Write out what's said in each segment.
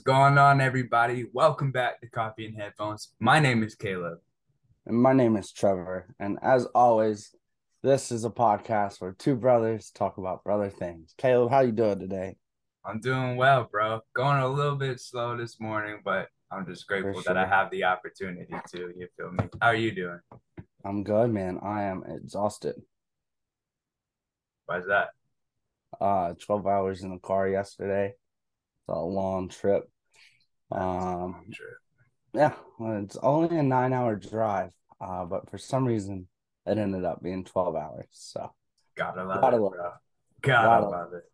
What's going on, everybody? Welcome back to Coffee and Headphones. My name is Caleb. And my name is Trevor. And as always, this is a podcast where two brothers talk about brother things. Caleb, how you doing today? I'm doing well, bro. Going a little bit slow this morning, but I'm just grateful For that I have the opportunity to. You feel me? How are you doing? I'm good, man. I am exhausted. Why's that? Uh 12 hours in the car yesterday. It's a long trip. Um yeah, it's only a nine hour drive. Uh, but for some reason it ended up being 12 hours. So Gotta love Gotta it, love bro. Gotta Gotta love it.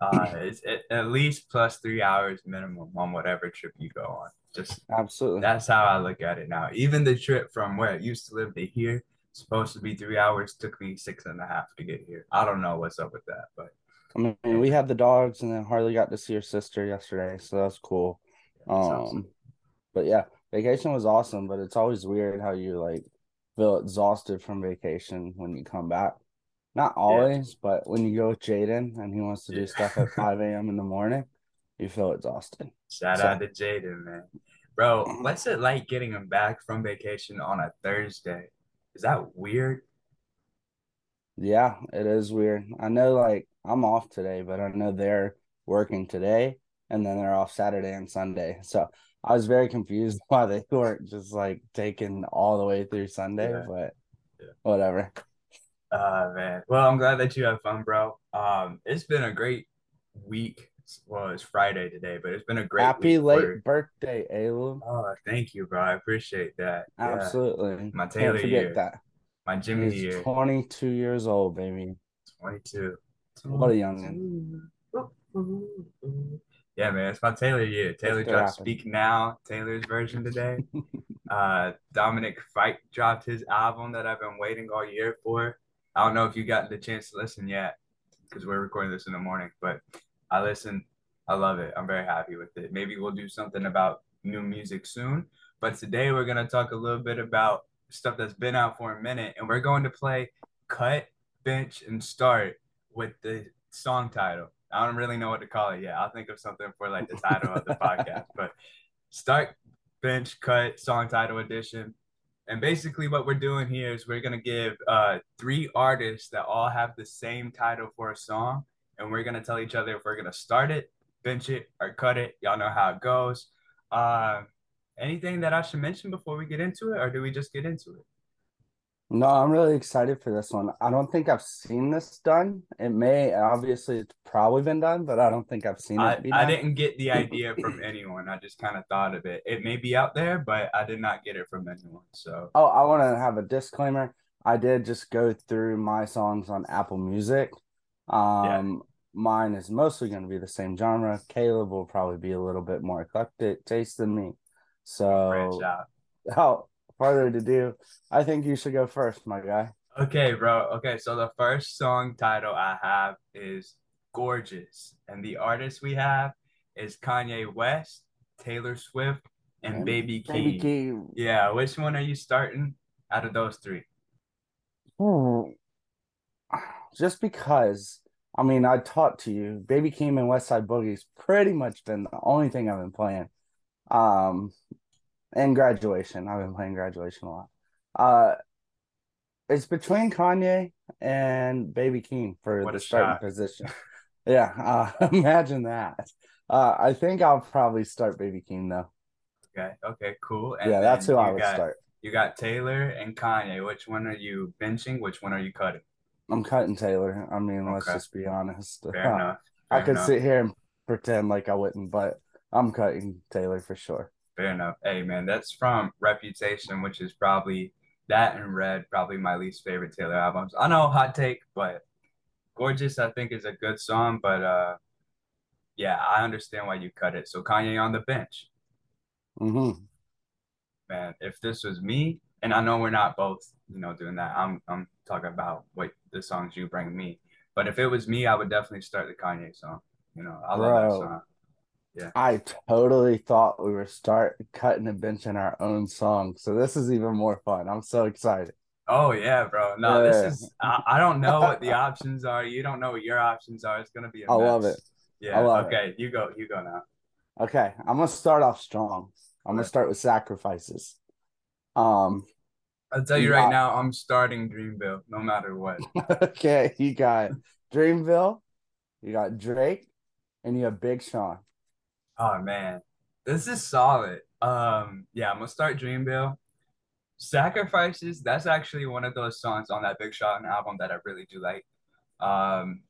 Uh, it's at, at least plus three hours minimum on whatever trip you go on. Just absolutely. that's how I look at it now. Even the trip from where I used to live to here, supposed to be three hours, took me six and a half to get here. I don't know what's up with that, but I mean, we had the dogs, and then Harley got to see her sister yesterday, so that's cool. Awesome. Um, but yeah, vacation was awesome, but it's always weird how you like feel exhausted from vacation when you come back. Not always, but when you go with Jaden and he wants to do Yeah. stuff at 5 a.m. in the morning, you feel exhausted. Shout So- out to Jaden, man. Bro, what's it like getting him back from vacation on a Thursday? Is that weird? Yeah, it is weird. I know like I'm off today, but I know they're working today and then they're off Saturday and Sunday. So I was very confused why they weren't just like taking all the way through Sunday, Yeah. but Yeah. whatever. Uh man. Well, I'm glad that you have fun, bro. Um, it's been a great week. Well, it's Friday today, but it's been a great Happy late for- birthday, Alum. Oh, thank you, bro. I appreciate that. Yeah. Absolutely. My Can't Taylor forget year. that. My Jimmy He's year. 22 years old, baby. 22. What a young youngin'. Yeah, man, it's my Taylor year. Taylor dropped happen. Speak Now, Taylor's version today. uh, Dominic Fike dropped his album that I've been waiting all year for. I don't know if you got the chance to listen yet because we're recording this in the morning, but I listened. I love it. I'm very happy with it. Maybe we'll do something about new music soon. But today we're going to talk a little bit about stuff that's been out for a minute, and we're going to play Cut, Bench, and Start with the song title. I don't really know what to call it yet. I'll think of something for like the title of the podcast. But start, bench, cut, song title edition. And basically, what we're doing here is we're gonna give uh, three artists that all have the same title for a song, and we're gonna tell each other if we're gonna start it, bench it, or cut it. Y'all know how it goes. Uh, anything that I should mention before we get into it, or do we just get into it? No, I'm really excited for this one. I don't think I've seen this done. It may, obviously, it's probably been done, but I don't think I've seen I, it I didn't get the idea from anyone. I just kind of thought of it. It may be out there, but I did not get it from anyone. So Oh, I want to have a disclaimer. I did just go through my songs on Apple Music. Um, mine is mostly going to be the same genre. Caleb will probably be a little bit more eclectic taste than me. branch So, out. without to do. I think you should go first, my guy. Okay, bro. Okay, so the first song title I have is Gorgeous. And the artist we have is Kanye West, Taylor Swift, and And Baby Baby Keem. Yeah, which one are you starting out of those three? Ooh. Just because, I mean, I talked to you. Baby Keem and Westside Boogie's pretty much been the only thing I've been playing. Um, and graduation. I've been playing graduation a lot. Uh, it's between Kanye and Baby Keem for What the starting shot. position. Yeah, uh, imagine that. Uh, I think I'll probably start Baby Keem though. Okay, okay, cool. And Yeah, that's who I would got, start. You got Taylor and Kanye. Which one are you benching? Which one are you cutting? I'm cutting Taylor. I mean, let's just be honest. Fair enough. I could enough. sit here and pretend like I wouldn't, but I'm cutting Taylor for sure. Fair enough. Hey man, that's from Reputation, which is probably that and Red, probably my least favorite Taylor albums. I know hot take, but Gorgeous I think is a good song, but uh yeah, I understand why you cut it. So Kanye on the bench. Mm-hmm. Man, if this was me, and I know we're not both, you know, doing that. I'm I'm talking about what the songs you bring me. But if it was me, I would definitely start the Kanye song. You know, I love that Bro. Song. I totally thought we were start cutting and benching our own song, so this is even more fun. I'm so excited. Oh yeah, bro. No, Yeah. this is I, I don't know what the options are. You don't know what your options are. It's gonna be I love it. Yeah. Love it. okay, you go. You go now. Okay, I'm gonna start off strong. I'm gonna start with sacrifices. Um, I'll tell You you right got- now, I'm starting Dreamville no matter what. okay, you got Dreamville, you got Drake, and you have Big Sean. Oh man, this is solid. Um, yeah, I'm gonna start Dreamville. Sacrifices, that's actually one of those songs on that Big Shot album that I really do like. Um,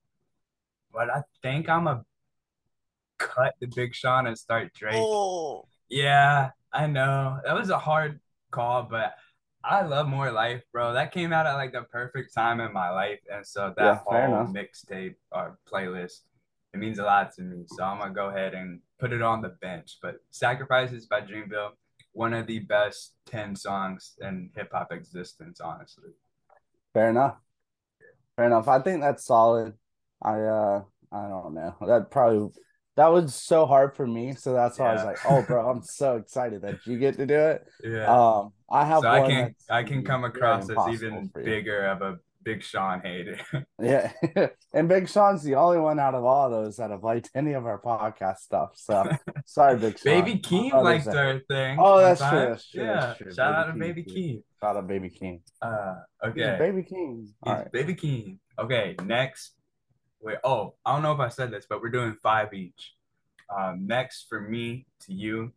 but I think I'm gonna cut the Big Sean and start Drake. Oh, Yeah, I know. That was a hard call, but I love More Life, bro. That came out at like the perfect time in my life. And so that Yeah, fair whole mixtape or playlist, it means a lot to me. So I'm gonna go ahead and put it on the bench. But Sacrifices by Dreamville, one of the best 10 songs in hip hop existence, honestly. fair enough. Fair enough. I think that's solid. I uh, I don't know. That probably that was so hard for me, so that's why I was like, "Oh, bro, I'm so excited that you get to do it." Yeah. Um, I have so I can I can come across as even bigger of a Big Sean hater. Yeah, and Big Sean's the only one out of all those that have liked any of our podcast stuff. So sorry, Big Sean. Baby Keem liked our thing. Oh, that's true, that's true, Yeah. that's true. Shout out to Baby Baby Keem. Keem. Shout out to Baby Keem. Uh, He's okay. Baby King. All He's right. Baby Keem. Okay, next. Wait, oh, I don't know if I said this, but we're doing five each. Um, next for me to you,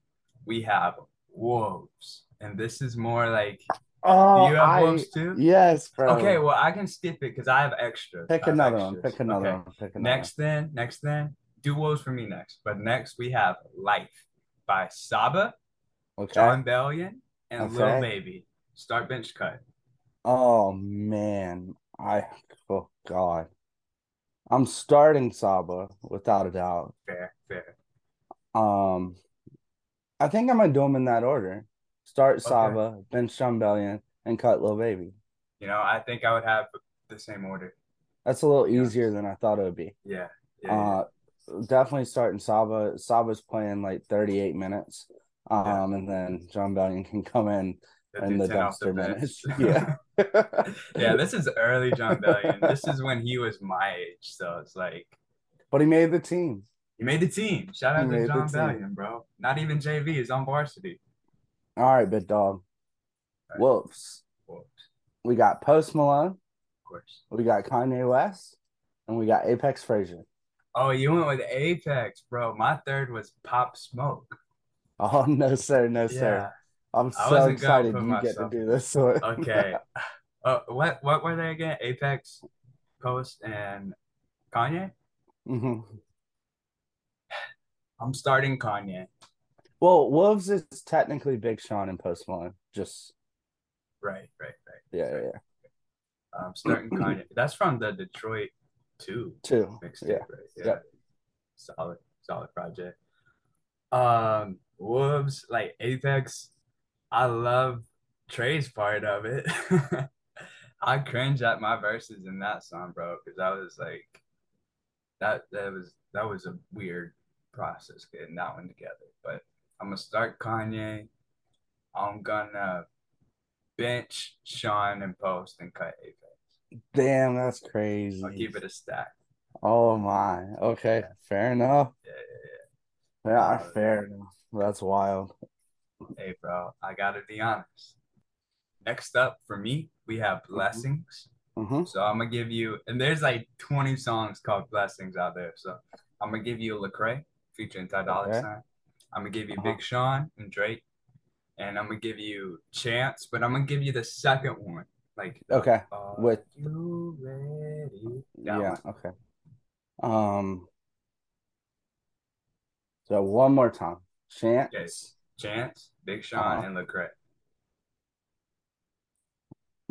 we have wolves. And this is more like, do Oh, you have I too? yes, bro. Okay, well, I can skip it because I have extra. pick have another one. Pick another Okay. one. Pick another. Next, then, next, then, do wolves for me next. But next, we have Life by Saba. Okay. Jon Bellion, and Lil Baby. Start bench cut. Oh man, I oh god, I'm starting Saba without a doubt. Fair, fair. Um, I think I'm gonna do them in that order. Start Okay. Saba, then Jon Bellion, and cut Lil Baby. You know, I think I would have the same order. That's a little Yeah. easier than I thought it would be. Yeah. Yeah. yeah. Uh, definitely starting Saba. Saba's playing like 38 minutes. Um, Yeah. and then Jon Bellion can come in in the dude 10 off the dumpster bench. minutes. Yeah. yeah, this is early Jon Bellion. This is when he was my age. So it's like, But he made the team. he made the team. Shout out made to John. Bellion, bro. Not even JV is on varsity. All right, big dog. Right. Wolves. Wolves, We got Post Malone. of course. We got Kanye West. And we got Apex Frazier. Oh, you went with Apex, bro. My third was Pop Smoke. Oh, no, sir. No, Yeah. sir. I'm so excited you get to do this one. Okay. uh, what what were they again? Apex, Post, and Kanye. hmm I'm starting Kanye. Well, Wolves is technically Big Sean and Post Malone. Just, Right, right, right. yeah, yeah, yeah. Um, starting Kanye. That's from the Detroit Two Two. mixtape, Yeah. right? Yeah. Yep. Solid, solid project. Um, Wolves like Apex. I love Trey's part of it. I cringe at my verses in that song, bro, because I was like, that that was that was a weird process getting that one together. But I'm gonna start Kanye. I'm gonna bench Sean and post and cut Apex. Damn, that's crazy. I'll keep it a stack. Oh my. Okay, fair enough. Yeah, yeah, Yeah, Uh, fair enough. That's wild. yeah. Hey, bro, I gotta be honest. Next up for me, we have Blessings. hmm So I'm gonna give you, and there's like 20 songs called Blessings out there. So I'm gonna give you Lecrae featuring Ty Dolla Okay. Sign. I'm gonna give you Uh-huh. Big Sean and Drake, and I'm gonna give you Chance, but I'm gonna give you the second one. Like Okay. With- you ready? That Yeah, one. okay. Um so one more time. Chance. Yes. Chance, Big Sean, Uh-huh. and Lecrae.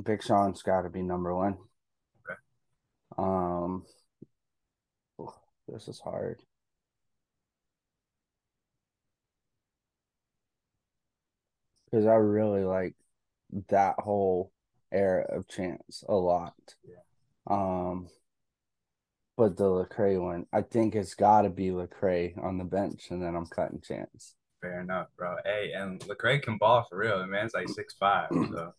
Big Sean's gotta be number one. Okay. Um oh, this is hard. Because I really like that whole era of Chance a lot. Yeah. Um, but the Lecrae one, I think it's got to be Lecrae on the bench, and then I'm cutting Chance. Fair enough, bro. Hey, and Lecrae can ball for real. The man's like six five, so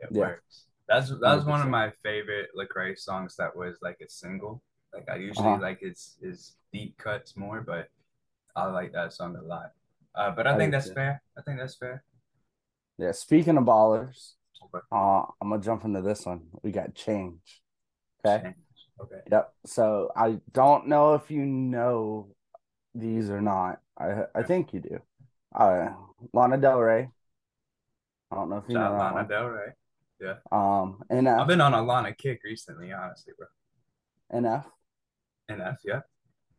it Yeah. works. That's that was one of my favorite Lecrae songs. That was like a single. Like I usually Uh-huh. like his his deep cuts more, but I like that song a lot. Uh, but I, I think that's too. fair. I think that's fair. Yeah. Speaking of ballers, Okay. uh, I'm gonna jump into this one. We got change. Okay. Change. Okay. Yep. So I don't know if you know these or not. I I think you do. Uh, Lana Del Rey. I don't know if you Shout know Lana one. Del Rey. Yeah. Um, NF, I've been on a Lana kick recently, honestly, bro. NF, NF, yeah.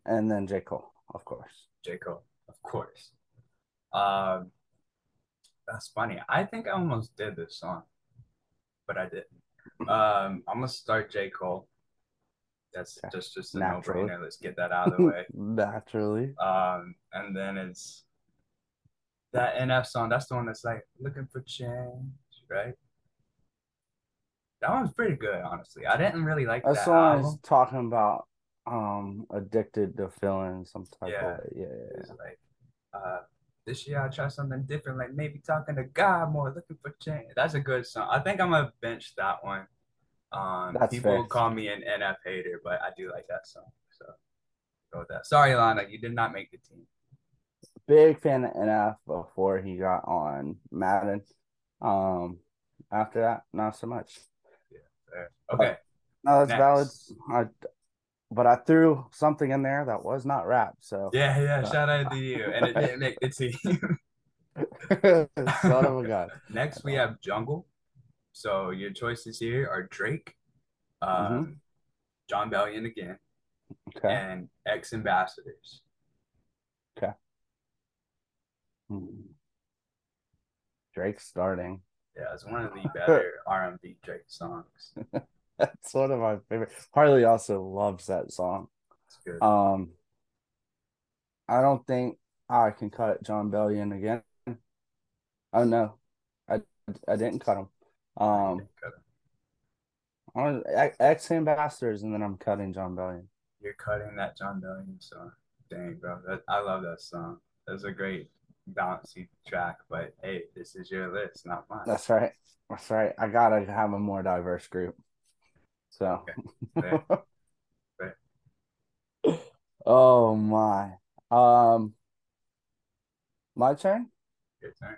and then J Cole, of course. J. Cole, of course. Um, that's funny. I think I almost did this song, but I didn't. Um, I'm gonna start J. Cole. That's Okay. just just a Naturally. no-brainer. Let's get that out of the way. Naturally. Um, and then it's that NF song. That's the one that's like looking for change, right? That one's pretty good, honestly. I didn't really like That that song is album. talking about um addicted to feeling some type Yeah. of yeah, yeah, It's like, uh, this year I'll try something different, like maybe talking to God more, looking for change. That's a good song. I think I'm gonna bench that one. Um, That's people fair. call me an NF hater, but I do like that song. So go with that. Sorry, Lana, you did not make the team. Big fan of NF before he got on Madden. Um, after that, not so much. There. Okay, No, that's Next. valid. I, but I threw something in there that was not rap. So yeah, yeah. Shout out to you, and it didn't make the team. son of a gun. Next, we have Jungle. So your choices here are Drake, um, Jon Bellion again, Okay. and X Ambassadors. Hmm. Drake starting. Yeah, it's one of the better R&B Drake songs. That's one of my favorite. Harley also loves that song. Um, I don't think I can cut Jon Bellion again. Oh no, I I didn't cut him. Um, X Ambassadors, and then I'm cutting Jon Bellion. You're cutting that Jon Bellion song. Dang, bro. That, I love that song. That's a great bouncy track, but hey, this is your list, not mine. That's right. That's right. I gotta have a more diverse group. So. Fair. oh my. Um, my turn. Your turn.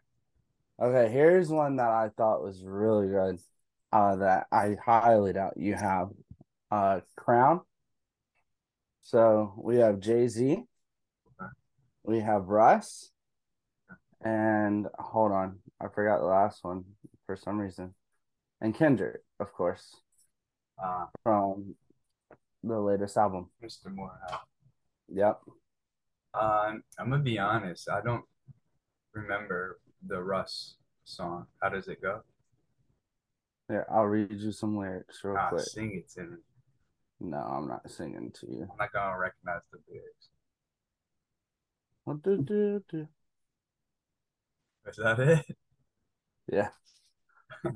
Okay, here's one that I thought was really good. Uh, that I highly doubt you have. Uh, Crown. So we have Jay Z. We have Russ. And hold on, I forgot the last one for some reason. And Kendrick, of course, Uh, from the latest album. Mr. Morale. Yep. Um, I'm gonna be honest. I don't remember the Russ song. How does it go? Here, I'll read you some lyrics real quick. sing it to me. No, I'm not singing to you. I'm not gonna recognize the lyrics. Do, do, do. Is that it? Yeah.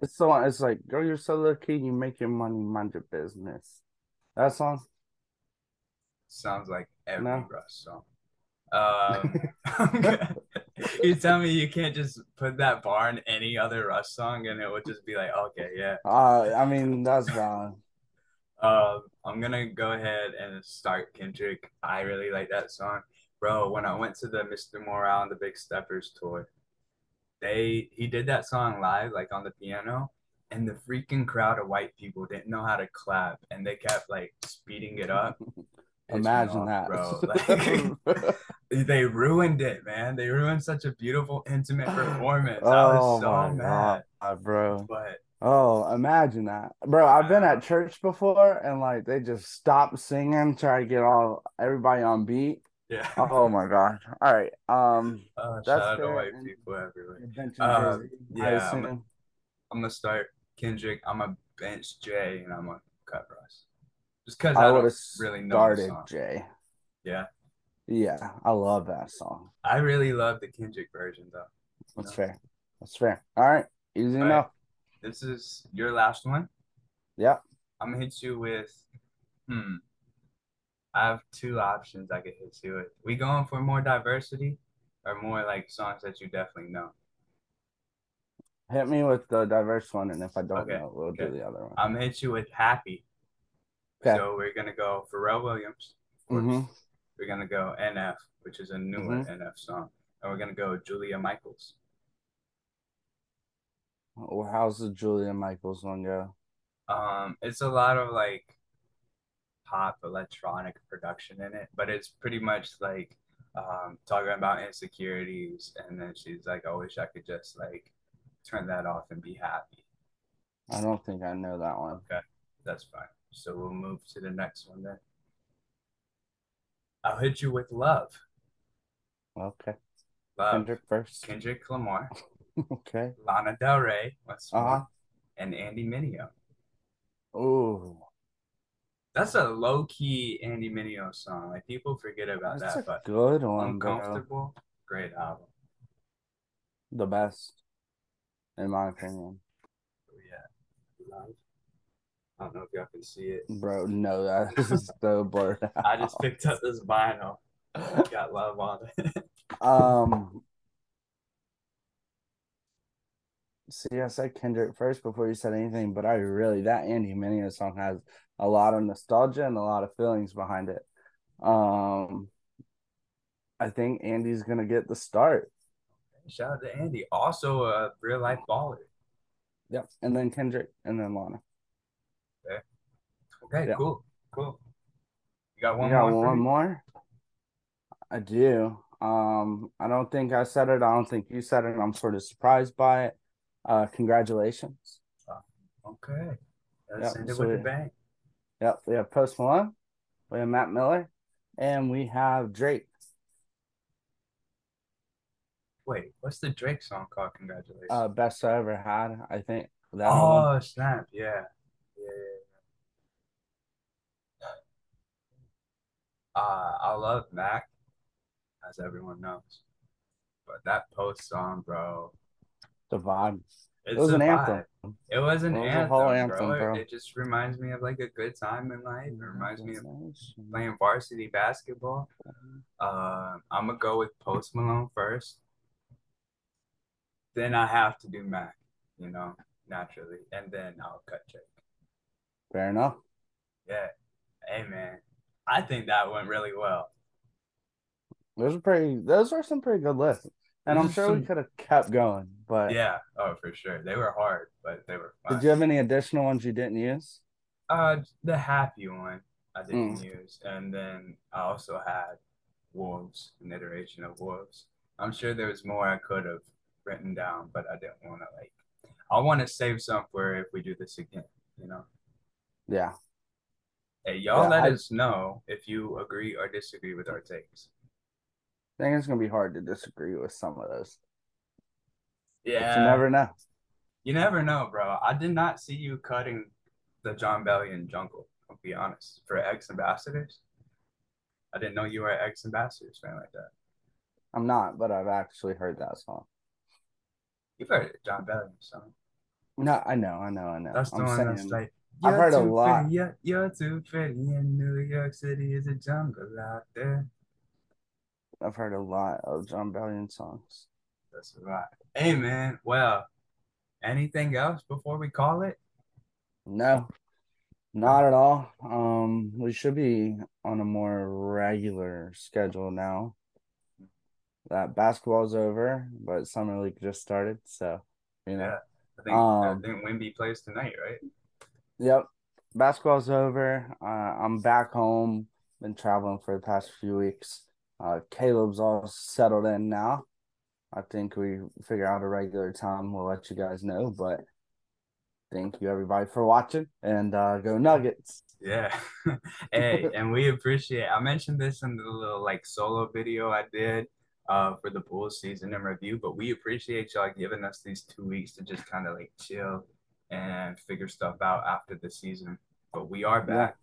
it's so it's like, girl, you're so lucky you make your money, mind your business. That song? Sounds like every No. Russ song. Um, you tell me you can't just put that bar in any other Russ song and it would just be like, okay, yeah. Uh I mean that's valid. Um, I'm gonna go ahead and start Kendrick. I really like that song, bro. When I went to the Mr. Morale and the Big Steppers tour, they he did that song live, like on the piano, and the freaking crowd of white people didn't know how to clap, and they kept like speeding it up. Imagine off, that. bro. Like, they ruined it, man. They ruined such a beautiful, intimate performance. I oh was so my mad, god, bro. but Oh, imagine that. Bro, I've been at church before and like they just stop singing, try to get all everybody on beat. Yeah. Oh my god. All right. Um Uh, That's shout out to fair, white people everywhere. Uh, yeah, I'm- I'm gonna start Kendrick. I'm gonna bench Jay, and I'm gonna cut Russ. Just because I I, don't really know the started song. Jay. Yeah, Yeah, I love that song. I really love the Kendrick version though. That's No. fair. That's fair. All right. Easy All right. enough. This is your last one. Yeah. I'm gonna hit you with. Hmm. I have two options I could hit you with. We going for more diversity, or more like songs that you definitely know. Hit me with the diverse one, and if I don't Okay, know, we'll do the other one. I'm gonna hit you with Happy. Okay. So we're gonna go Pharrell Williams. Mhm. we're gonna go NF, which is a newer Mhm. NF song, and we're gonna go Julia Michaels. Well, how's the Julia Michaels one go? Um, it's a lot of like pop electronic production in it, but it's pretty much like um talking about insecurities, and then she's like, "I wish I could just like turn that off and be happy." I don't think I know that one. Okay, that's fine. So we'll move to the next one then. I'll hit you with love. Okay. Love. Kendrick first. Kendrick Lamar, Okay. Lana Del Rey, what's Uh-huh. and Andy Mineo. Ooh. That's a low key Andy Mineo song. Like people forget about That's that, a but good one, bro. uncomfortable, great album. The best, in my opinion. Oh, yeah. I don't know if y'all can see it. Bro, no, that is so blurred. I just picked up this vinyl. Got love on it. Um, see, I said Kendrick first before you said anything, but I really that Andy Mineo song has a lot of nostalgia and a lot of feelings behind it. Um, I think Andy's gonna get the start. Shout out to Andy, also a real life baller. Yep, and then Kendrick, and then Lana. Okay, Yeah. cool, cool. You got one You got more? one more? I do. Um, I don't think I said it. I don't think you said it. I'm sort of surprised by it. Uh, congratulations. Okay, let's Yep, end it so with we- bang. Yep, we have Post Malone, we have Mac Miller, and we have Drake. Wait, what's the Drake song called? Congratulations. Uh, best I ever had. I think that oh snap! Yeah, yeah. yeah, yeah. Uh, I love Mac, as everyone knows, but that post song, bro, the vibe. it's It was an vibe. anthem. It was an It was anthem, whole anthem, It- bro. It, just reminds me of like a good time in life. It reminds me of playing varsity basketball. Uh, I'm gonna go with Post Malone first. Then I have to do Mac, you know, naturally, and then I'll cut Drake. Fair enough. Yeah. Hey man, I think that went really well. Those are pretty. Those are some pretty good lists, and I'm sure we could have kept going. But Yeah. Oh, for sure. They were hard, but they were fun. did you have any additional ones you didn't use? Uh, the happy one I didn't Mm. use, and then I also had wolves, an iteration of wolves. I'm sure there was more I could have written down, but I didn't want to like. I want to save some for if we do this again. You know. Yeah. Hey, y'all Yeah, let I- us know if you agree or disagree with our takes. I think it's gonna be hard to disagree with some of those. But Yeah. you never know. You never know, bro. I did not see you cutting the Jon Bellion jungle, I'll be honest, for X Ambassadors. I didn't know you were an X Ambassadors fan like that. I'm not, but I've actually heard that song. You've heard it, Jon Bellion song. No, I know, I know, I know. That's the I'm one saying, that's like, I've heard a lot. Pretty, you're, you're too pretty in New York City is a jungle out there. I've heard a lot of Jon Bellion songs. That's right. Hey, man. Well, anything else before we call it? No, not at all. Um, we should be on a more regular schedule now. That basketball's over, but summer league just started, so you know. Yeah. I think, Um, I think Wemby plays tonight, right? Yep. Basketball's over. Uh, I'm back home. Been traveling for the past few weeks. Uh, Caleb's all settled in now. I think we figure out a regular time. We'll let you guys know. But thank you everybody for watching and uh, go Nuggets. Yeah. hey, and we appreciate I mentioned this in the little like solo video I did uh for the Bulls season in review, but we appreciate y'all giving us these two weeks to just kind of like chill and figure stuff out after the season. But we are back.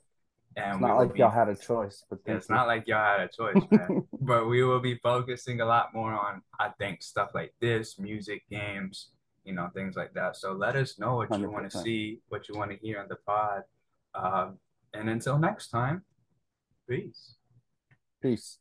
And It's not like be- y'all had a choice, but yeah, it's you. not like y'all had a choice, man. but we will be focusing a lot more on, I think, stuff like this, music, games, you know, things like that. So let us know what you want to see, what you want to hear on the pod. Um, and until next time, peace. Peace.